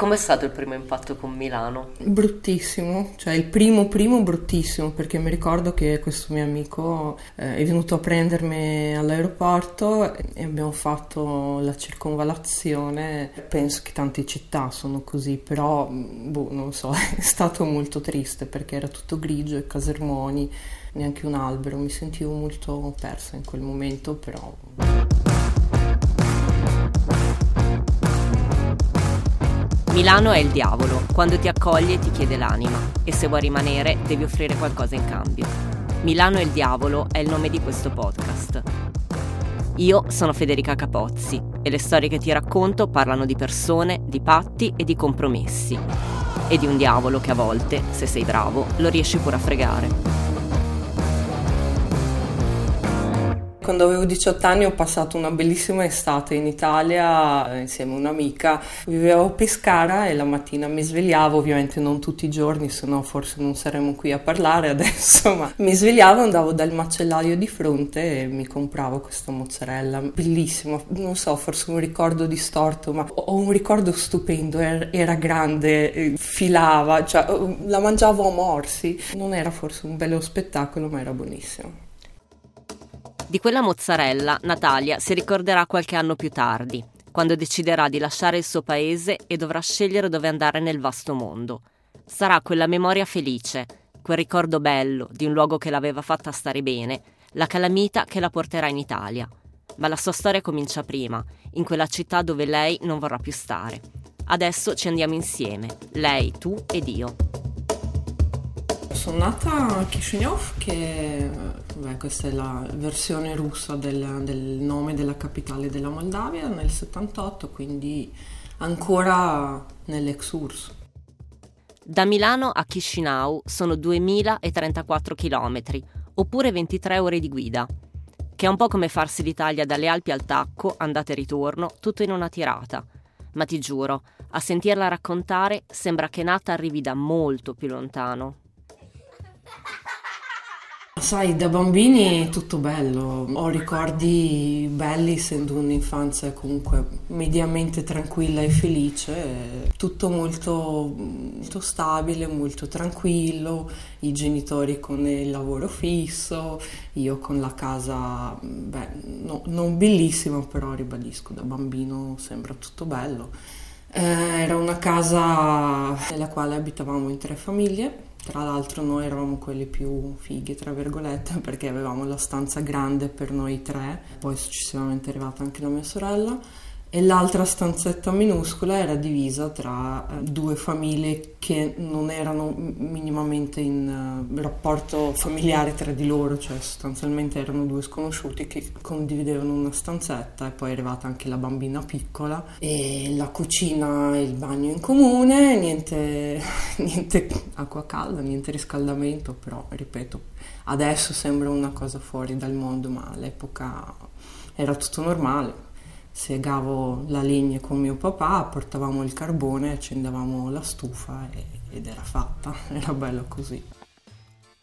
Com'è stato il primo impatto con Milano? Bruttissimo, cioè il primo primo bruttissimo perché mi ricordo che questo mio amico eh, è venuto a prendermi all'aeroporto e abbiamo fatto la circonvalazione. Penso che tante città sono così, però boh, non so, è stato molto triste perché era tutto grigio e casermoni, neanche un albero, mi sentivo molto persa in quel momento, però... Milano è il diavolo, quando ti accoglie ti chiede l'anima e se vuoi rimanere devi offrire qualcosa in cambio. Milano è il diavolo è il nome di questo podcast. Io sono Federica Capozzi e le storie che ti racconto parlano di persone, di patti e di compromessi. E di un diavolo che a volte, se sei bravo, lo riesci pure a fregare. Quando avevo 18 anni ho passato una bellissima estate in Italia eh, insieme a un'amica. Vivevo a Pescara e la mattina mi svegliavo, ovviamente non tutti i giorni, se no forse non saremmo qui a parlare adesso, ma mi svegliavo, andavo dal macellaio di fronte e mi compravo questa mozzarella bellissima. Non so, forse un ricordo distorto, ma ho un ricordo stupendo, era grande, eh, filava, cioè la mangiavo a morsi. Non era forse un bello spettacolo, ma era buonissimo. Di quella mozzarella Natalia si ricorderà qualche anno più tardi, quando deciderà di lasciare il suo paese e dovrà scegliere dove andare nel vasto mondo. Sarà quella memoria felice, quel ricordo bello di un luogo che l'aveva fatta stare bene, la calamita che la porterà in Italia. Ma la sua storia comincia prima, in quella città dove lei non vorrà più stare. Adesso ci andiamo insieme, lei, tu ed io. Sono nata a Kishinev, che beh, questa è la versione russa del, del, nome della capitale della Moldavia, nel 78, quindi ancora nell'ex URSS. Da Milano a Chisinau sono 2034 km, oppure 23 ore di guida, che è un po' come farsi l'Italia dalle Alpi al Tacco, andata e ritorno, tutto in una tirata. Ma ti giuro, a sentirla raccontare sembra che Nata arrivi da molto più lontano. Sai, da bambini tutto bello, ho ricordi belli essendo un'infanzia comunque mediamente tranquilla e felice, tutto molto, molto stabile, molto tranquillo, i genitori con il lavoro fisso, io con la casa, beh, no, non bellissima però ribadisco, da bambino sembra tutto bello. Eh, era una casa nella quale abitavamo in tre famiglie tra l'altro noi eravamo quelli più fighi, tra virgolette, perché avevamo la stanza grande per noi tre, poi successivamente è arrivata anche la mia sorella e l'altra stanzetta minuscola era divisa tra eh, due famiglie che non erano minimamente in uh, rapporto familiare tra di loro, cioè sostanzialmente erano due sconosciuti che condividevano una stanzetta e poi è arrivata anche la bambina piccola e la cucina e il bagno in comune, niente, niente acqua calda, niente riscaldamento, però ripeto, adesso sembra una cosa fuori dal mondo, ma all'epoca era tutto normale segavo la legna con mio papà, portavamo il carbone, accendevamo la stufa e, ed era fatta, era bello così.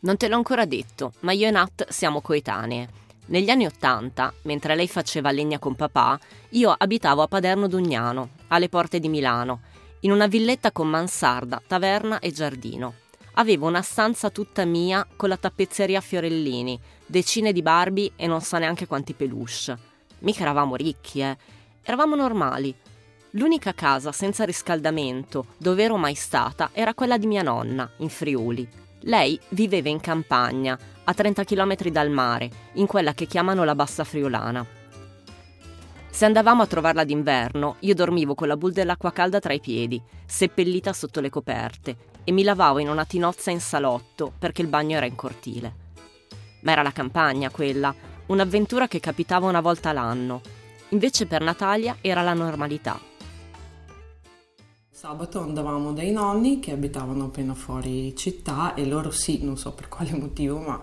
Non te l'ho ancora detto, ma io e Nat siamo coetanee. Negli anni Ottanta, mentre lei faceva legna con papà, io abitavo a Paderno Dugnano, alle porte di Milano, in una villetta con mansarda, taverna e giardino. Avevo una stanza tutta mia con la tappezzeria a fiorellini, decine di Barbie e non so neanche quanti peluche. Mica eravamo ricchi, eh. Eravamo normali. L'unica casa senza riscaldamento dove ero mai stata era quella di mia nonna, in Friuli. Lei viveva in campagna, a 30 km dal mare, in quella che chiamano la Bassa Friulana. Se andavamo a trovarla d'inverno, io dormivo con la bull dell'acqua calda tra i piedi, seppellita sotto le coperte, e mi lavavo in una tinozza in salotto perché il bagno era in cortile. Ma era la campagna quella, un'avventura che capitava una volta l'anno. Invece per Natalia era la normalità. Sabato andavamo dai nonni che abitavano appena fuori città e loro sì, non so per quale motivo, ma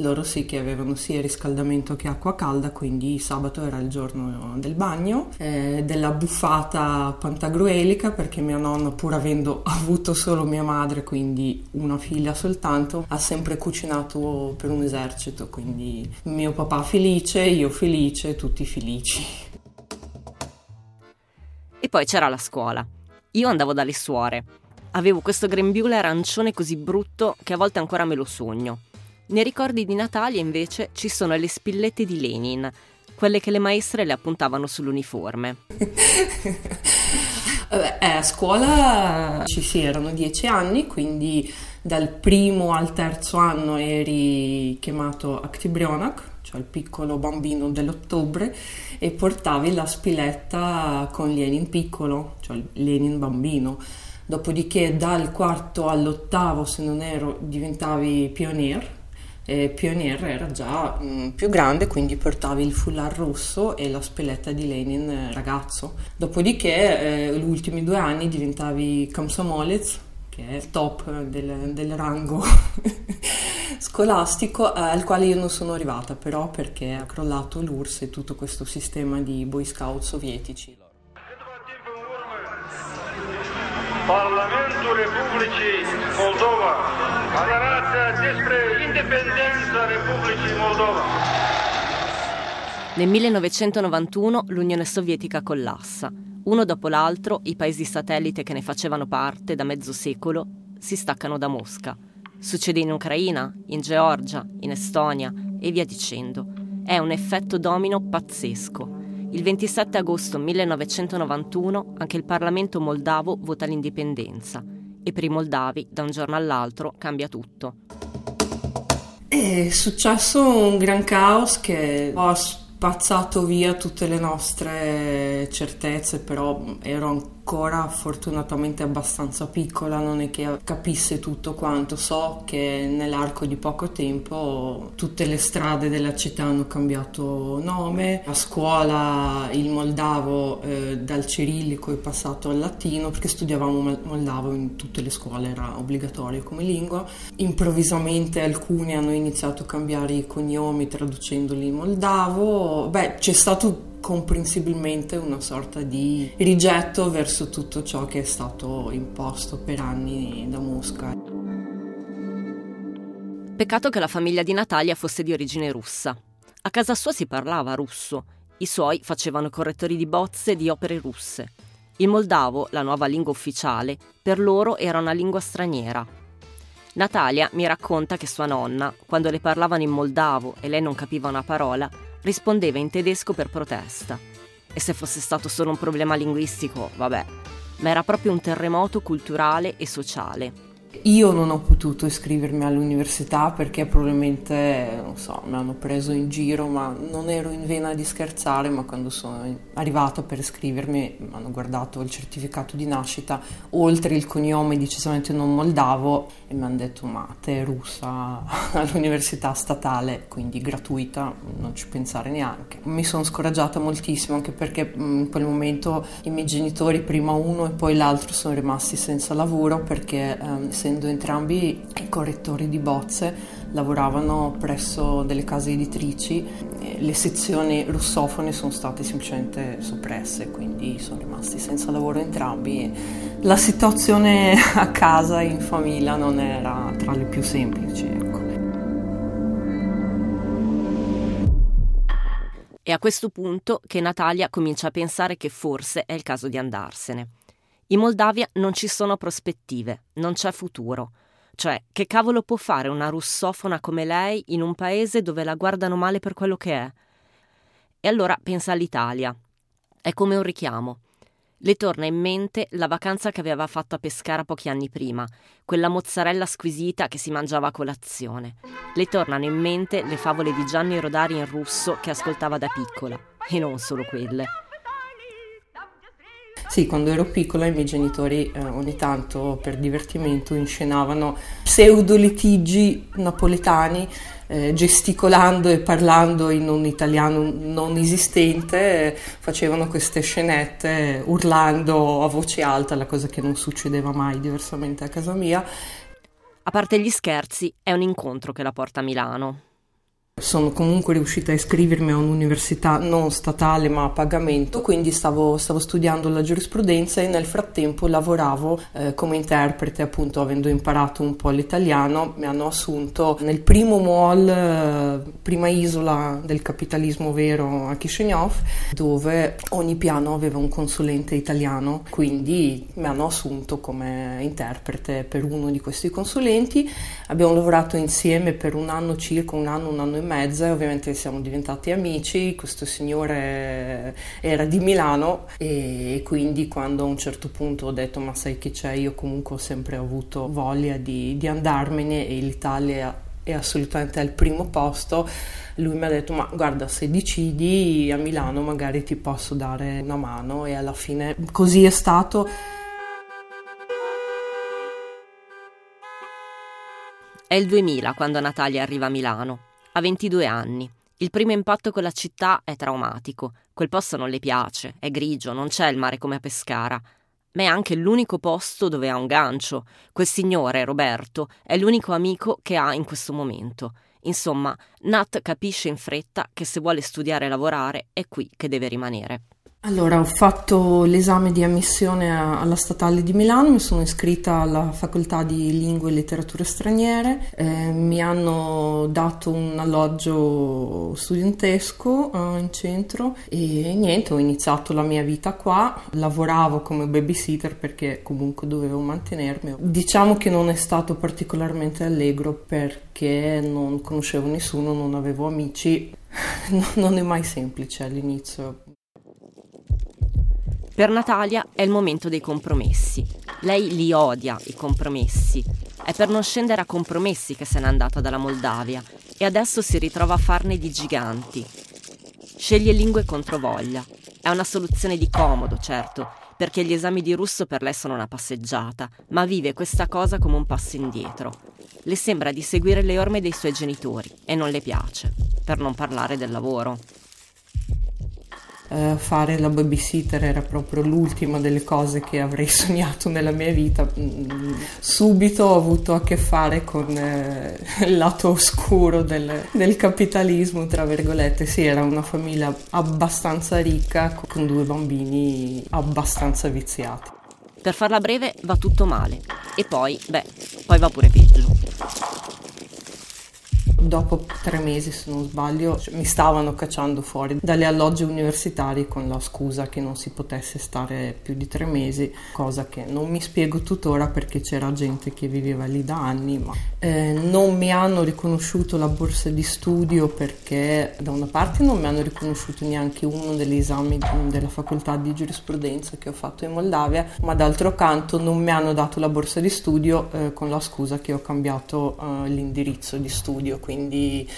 loro sì che avevano sia riscaldamento che acqua calda, quindi sabato era il giorno del bagno, eh, della buffata pantagruelica perché mia nonna pur avendo avuto solo mia madre, quindi una figlia soltanto, ha sempre cucinato per un esercito, quindi mio papà felice, io felice, tutti felici. E poi c'era la scuola. Io andavo dalle suore. Avevo questo grembiule arancione così brutto che a volte ancora me lo sogno. Nei ricordi di Natalia invece ci sono le spillette di Lenin, quelle che le maestre le appuntavano sull'uniforme. eh, a scuola ci si erano dieci anni, quindi dal primo al terzo anno eri chiamato Aktibrionak, cioè il piccolo bambino dell'ottobre, e portavi la spilletta con Lenin piccolo, cioè Lenin bambino. Dopodiché dal quarto all'ottavo, se non ero, diventavi pionier, eh, Pionier era già mh, mm, più grande, quindi portavi il foulard rosso e la spelletta di Lenin eh, ragazzo. Dopodiché, eh, ultimi due anni diventavi Komsomolez, che è il top del, del rango scolastico, eh, al quale io non sono arrivata, però perché ha crollato l'URSS e tutto questo sistema di boy scout sovietici. Parlamentul Republicii Moldova Declarația despre independenza Repubblicii Moldova. Nel 1991 l'Unione Sovietica collassa. Uno dopo l'altro i paesi satellite che ne facevano parte da mezzo secolo si staccano da Mosca. Succede in Ucraina, in Georgia, in Estonia e via dicendo. È un effetto domino pazzesco. Il 27 agosto 1991 anche il Parlamento moldavo vota l'indipendenza e per i moldavi da un giorno all'altro cambia tutto. È successo un gran caos che ha spazzato via tutte le nostre certezze, però ero ancora fortunatamente abbastanza piccola, non è che capisse tutto quanto. So che nell'arco di poco tempo tutte le strade della città hanno cambiato nome, a scuola il moldavo eh, dal cirillico è passato al latino perché studiavamo moldavo in tutte le scuole, era obbligatorio come lingua. Improvvisamente alcuni hanno iniziato a cambiare i cognomi traducendoli in moldavo. Beh, c'è stato comprensibilmente una sorta di rigetto verso tutto ciò che è stato imposto per anni da Mosca. Peccato che la famiglia di Natalia fosse di origine russa. A casa sua si parlava russo, i suoi facevano correttori di bozze di opere russe. Il moldavo, la nuova lingua ufficiale, per loro era una lingua straniera. Natalia mi racconta che sua nonna, quando le parlavano in moldavo e lei non capiva una parola, rispondeva in tedesco per protesta. E se fosse stato solo un problema linguistico, vabbè, ma era proprio un terremoto culturale e sociale. Io non ho potuto iscrivermi all'università perché probabilmente, non so, mi hanno preso in giro, ma non ero in vena di scherzare, ma quando sono arrivata per iscrivermi mi hanno guardato il certificato di nascita, oltre il cognome decisamente non moldavo e mi hanno detto ma te è russa all'università statale, quindi gratuita, non ci pensare neanche. Mi sono scoraggiata moltissimo anche perché in quel momento i miei genitori, prima uno e poi l'altro, sono rimasti senza lavoro perché... Eh, essendo entrambi correttori di bozze, lavoravano presso delle case editrici, le sezioni russofone sono state semplicemente soppresse, quindi sono rimasti senza lavoro entrambi. La situazione a casa, in famiglia, non era tra le più semplici. Ecco. È a questo punto che Natalia comincia a pensare che forse è il caso di andarsene. In Moldavia non ci sono prospettive, non c'è futuro. Cioè, che cavolo può fare una russofona come lei in un paese dove la guardano male per quello che è? E allora pensa all'Italia. È come un richiamo. Le torna in mente la vacanza che aveva fatto a Pescara pochi anni prima, quella mozzarella squisita che si mangiava a colazione. Le tornano in mente le favole di Gianni Rodari in russo che ascoltava da piccola, e non solo quelle. Sì, quando ero piccola i miei genitori eh, ogni tanto per divertimento inscenavano pseudo litigi napoletani eh, gesticolando e parlando in un italiano non esistente, eh, facevano queste scenette urlando a voce alta, la cosa che non succedeva mai diversamente a casa mia. A parte gli scherzi, è un incontro che la porta a Milano. Sono comunque riuscita a iscrivermi a un'università non statale ma a pagamento, quindi stavo, stavo studiando la giurisprudenza e nel frattempo lavoravo eh, come interprete, appunto avendo imparato un po' l'italiano, mi hanno assunto nel primo mall, eh, prima isola del capitalismo vero a Chisinau, dove ogni piano aveva un consulente italiano, quindi mi hanno assunto come interprete per uno di questi consulenti. Abbiamo lavorato insieme per un anno circa, un anno, un anno e mezzo e ovviamente siamo diventati amici. Questo signore era di Milano e quindi quando a un certo punto ho detto ma sai che c'è, io comunque ho sempre avuto voglia di, di andarmene e l'Italia è assolutamente al primo posto lui mi ha detto ma guarda se decidi a Milano magari ti posso dare una mano e alla fine così è stato. È il 2000 quando Natalia arriva a Milano. Ha 22 anni. Il primo impatto con la città è traumatico. Quel posto non le piace, è grigio, non c'è il mare come a Pescara. Ma è anche l'unico posto dove ha un gancio. Quel signore, Roberto, è l'unico amico che ha in questo momento. Insomma, Nat capisce in fretta che se vuole studiare e lavorare è qui che deve rimanere. Allora, ho fatto l'esame di ammissione alla Statale di Milano, mi sono iscritta alla facoltà di lingue e letterature straniere, eh, mi hanno dato un alloggio studentesco eh, in centro e niente, ho iniziato la mia vita qua, lavoravo come babysitter perché comunque dovevo mantenermi. Diciamo che non è stato particolarmente allegro perché non conoscevo nessuno, non avevo amici, non è mai semplice all'inizio. Per Natalia è il momento dei compromessi. Lei li odia, i compromessi. È per non scendere a compromessi che se n'è andata dalla Moldavia e adesso si ritrova a farne di giganti. Sceglie lingue contro voglia. È una soluzione di comodo, certo, perché gli esami di russo per lei sono una passeggiata, ma vive questa cosa come un passo indietro. Le sembra di seguire le orme dei suoi genitori e non le piace, per non parlare del lavoro eh, fare la babysitter era proprio l'ultima delle cose che avrei sognato nella mia vita. Mm, subito ho avuto a che fare con eh, il lato oscuro del, del, capitalismo, tra virgolette. Sì, era una famiglia abbastanza ricca con due bambini abbastanza viziati. Per farla breve va tutto male e poi, beh, poi va pure peggio dopo tre mesi se non sbaglio mi stavano cacciando fuori dalle alloggi universitari con la scusa che non si potesse stare più di tre mesi, cosa che non mi spiego tuttora perché c'era gente che viveva lì da anni, ma eh, non mi hanno riconosciuto la borsa di studio perché da una parte non mi hanno riconosciuto neanche uno degli esami della facoltà di giurisprudenza che ho fatto in Moldavia, ma d'altro canto non mi hanno dato la borsa di studio eh, con la scusa che ho cambiato eh, l'indirizzo di studio quindi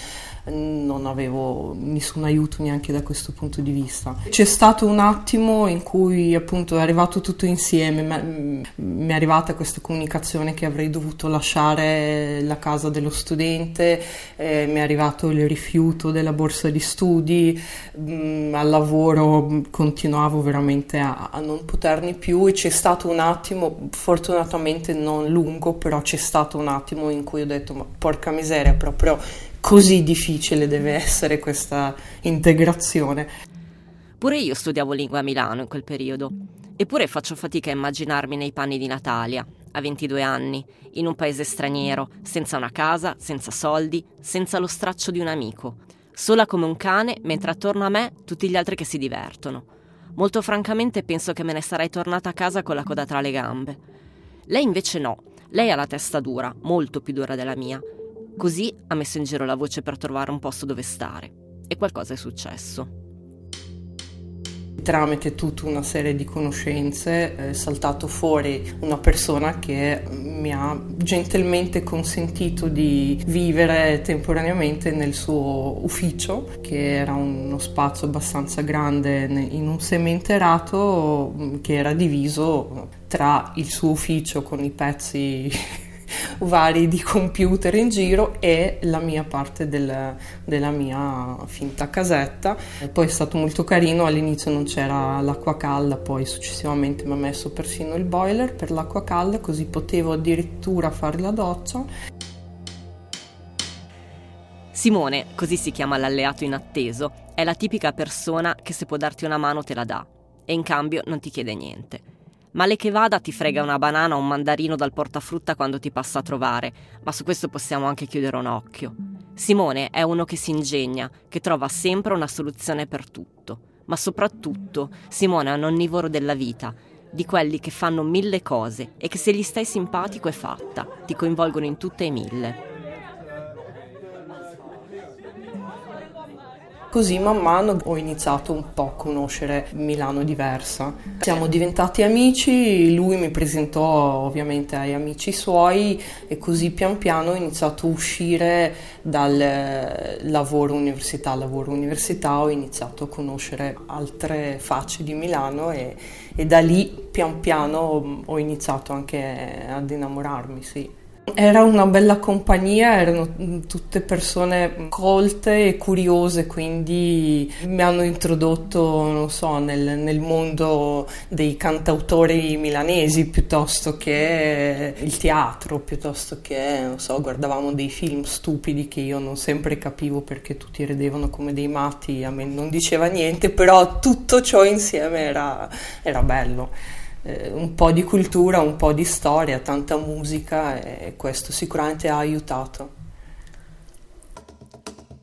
non avevo nessun aiuto neanche da questo punto di vista. C'è stato un attimo in cui appunto è arrivato tutto insieme, mi è arrivata questa comunicazione che avrei dovuto lasciare la casa dello studente, eh, mi è arrivato il rifiuto della borsa di studi, mh, mm, al lavoro continuavo veramente a, a non poterni più e c'è stato un attimo, fortunatamente non lungo, però c'è stato un attimo in cui ho detto ma porca miseria, proprio così difficile deve essere questa integrazione. Pure io studiavo lingua a Milano in quel periodo, eppure faccio fatica a immaginarmi nei panni di Natalia, a 22 anni, in un paese straniero, senza una casa, senza soldi, senza lo straccio di un amico, sola come un cane, mentre attorno a me tutti gli altri che si divertono. Molto francamente penso che me ne sarei tornata a casa con la coda tra le gambe. Lei invece no, lei ha la testa dura, molto più dura della mia, Così ha messo in giro la voce per trovare un posto dove stare. E qualcosa è successo. Tramite tutta una serie di conoscenze è saltato fuori una persona che mi ha gentilmente consentito di vivere temporaneamente nel suo ufficio, che era uno spazio abbastanza grande in un sementerato che era diviso tra il suo ufficio con i pezzi vari di computer in giro e la mia parte del, della mia finta casetta. Poi è stato molto carino, all'inizio non c'era l'acqua calda, poi successivamente mi ha messo persino il boiler per l'acqua calda, così potevo addirittura fare la doccia. Simone, così si chiama l'alleato inatteso, è la tipica persona che se può darti una mano te la dà e in cambio non ti chiede niente. Male che vada ti frega una banana o un mandarino dal portafrutta quando ti passa a trovare, ma su questo possiamo anche chiudere un occhio. Simone è uno che si ingegna, che trova sempre una soluzione per tutto, ma soprattutto Simone è un onnivoro della vita di quelli che fanno mille cose e che se gli stai simpatico è fatta, ti coinvolgono in tutte e mille. Così man mano ho iniziato un po' a conoscere Milano diversa. Siamo diventati amici, lui mi presentò ovviamente ai amici suoi e così pian piano ho iniziato a uscire dal lavoro università, lavoro università, ho iniziato a conoscere altre facce di Milano e, e da lì pian piano ho iniziato anche ad innamorarmi, sì. Era una bella compagnia, erano tutte persone colte e curiose, quindi mi hanno introdotto, non so, nel, nel mondo dei cantautori milanesi piuttosto che il teatro, piuttosto che, non so, guardavamo dei film stupidi che io non sempre capivo perché tutti ridevano come dei matti, a me non diceva niente, però tutto ciò insieme era, era bello eh, un po' di cultura, un po' di storia, tanta musica e questo sicuramente ha aiutato.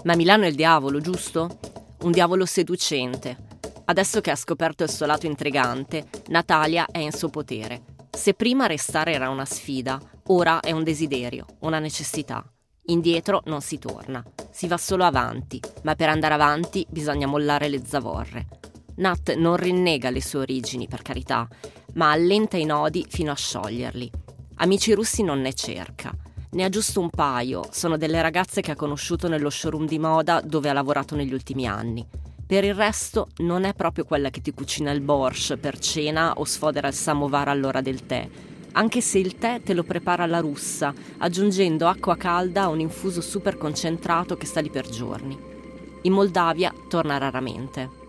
Ma Milano è il diavolo, giusto? Un diavolo seducente. Adesso che ha scoperto il suo lato intrigante, Natalia è in suo potere. Se prima restare era una sfida, ora è un desiderio, una necessità. Indietro non si torna, si va solo avanti, ma per andare avanti bisogna mollare le zavorre. Nat non rinnega le sue origini, per carità, ma allenta i nodi fino a scioglierli. Amici russi non ne cerca. Ne ha giusto un paio, sono delle ragazze che ha conosciuto nello showroom di moda dove ha lavorato negli ultimi anni. Per il resto non è proprio quella che ti cucina il borscht per cena o sfodera il samovar all'ora del tè, anche se il tè te lo prepara alla russa, aggiungendo acqua calda a un infuso super concentrato che sta lì per giorni. In Moldavia torna raramente.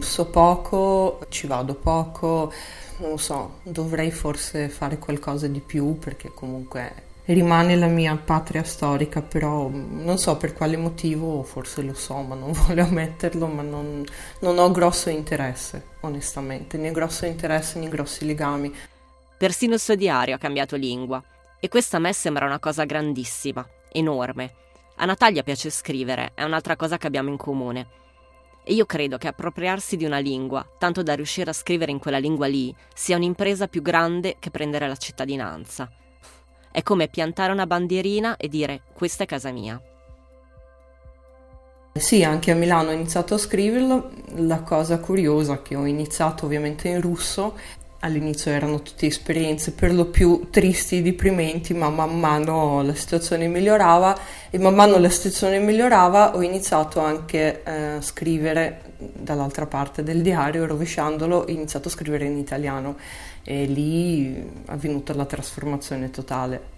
So poco, ci vado poco, non lo so, dovrei forse fare qualcosa di più perché comunque rimane la mia patria storica, però non so per quale motivo, forse lo so, ma non voglio ammetterlo, ma non, non ho grosso interesse, onestamente, né grosso interesse né grossi legami. Persino il suo diario ha cambiato lingua e questa a me sembra una cosa grandissima, enorme. A Natalia piace scrivere, è un'altra cosa che abbiamo in comune. E io credo che appropriarsi di una lingua, tanto da riuscire a scrivere in quella lingua lì, sia un'impresa più grande che prendere la cittadinanza. È come piantare una bandierina e dire questa è casa mia. Sì, anche a Milano ho iniziato a scriverlo. La cosa curiosa è che ho iniziato ovviamente in russo All'inizio erano tutte esperienze per lo più tristi, deprimenti, ma man mano la situazione migliorava e man mano la situazione migliorava ho iniziato anche eh, a scrivere dall'altra parte del diario, rovesciandolo, ho iniziato a scrivere in italiano e lì è avvenuta la trasformazione totale.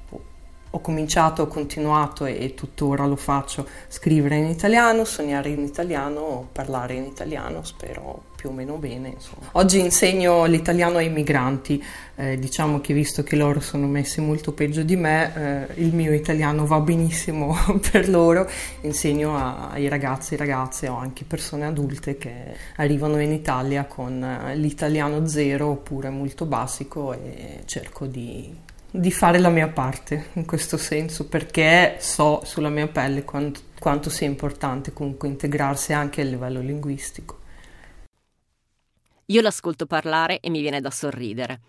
Ho cominciato, ho continuato e, tuttora lo faccio, scrivere in italiano, sognare in italiano, parlare in italiano, spero più o meno bene. Insomma. Oggi insegno l'italiano ai migranti, eh, diciamo che visto che loro sono messi molto peggio di me, eh, il mio italiano va benissimo per loro, insegno a, ai ragazzi e ragazze o anche persone adulte che arrivano in Italia con eh, l'italiano zero oppure molto basico e cerco di di fare la mia parte in questo senso perché so sulla mia pelle quanto, quanto sia importante comunque integrarsi anche a livello linguistico. Io l'ascolto parlare e mi viene da sorridere.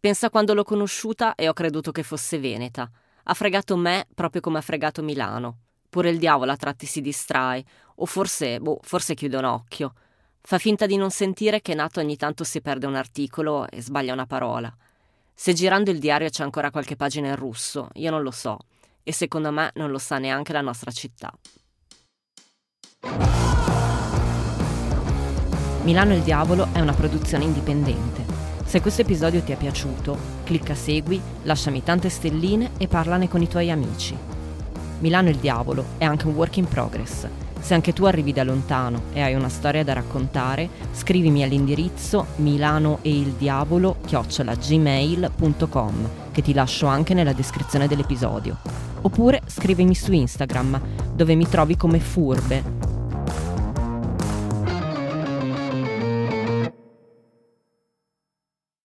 Pensa quando l'ho conosciuta e ho creduto che fosse veneta. Ha fregato me proprio come ha fregato Milano. Pure il diavolo a tratti si distrae, o forse, boh, forse chiude un occhio. Fa finta di non sentire che Nato ogni tanto si perde un articolo e sbaglia una parola. Se girando il diario c'è ancora qualche pagina in russo, io non lo so, e secondo me non lo sa neanche la nostra città. Milano il Diavolo è una produzione indipendente. Se questo episodio ti è piaciuto, clicca segui, lasciami tante stelline e parlane con i tuoi amici. Milano il Diavolo è anche un work in progress. Se anche tu arrivi da lontano e hai una storia da raccontare, scrivimi all'indirizzo milanoeildiavolo gmail.com che ti lascio anche nella descrizione dell'episodio. Oppure scrivimi su Instagram, dove mi trovi come furbe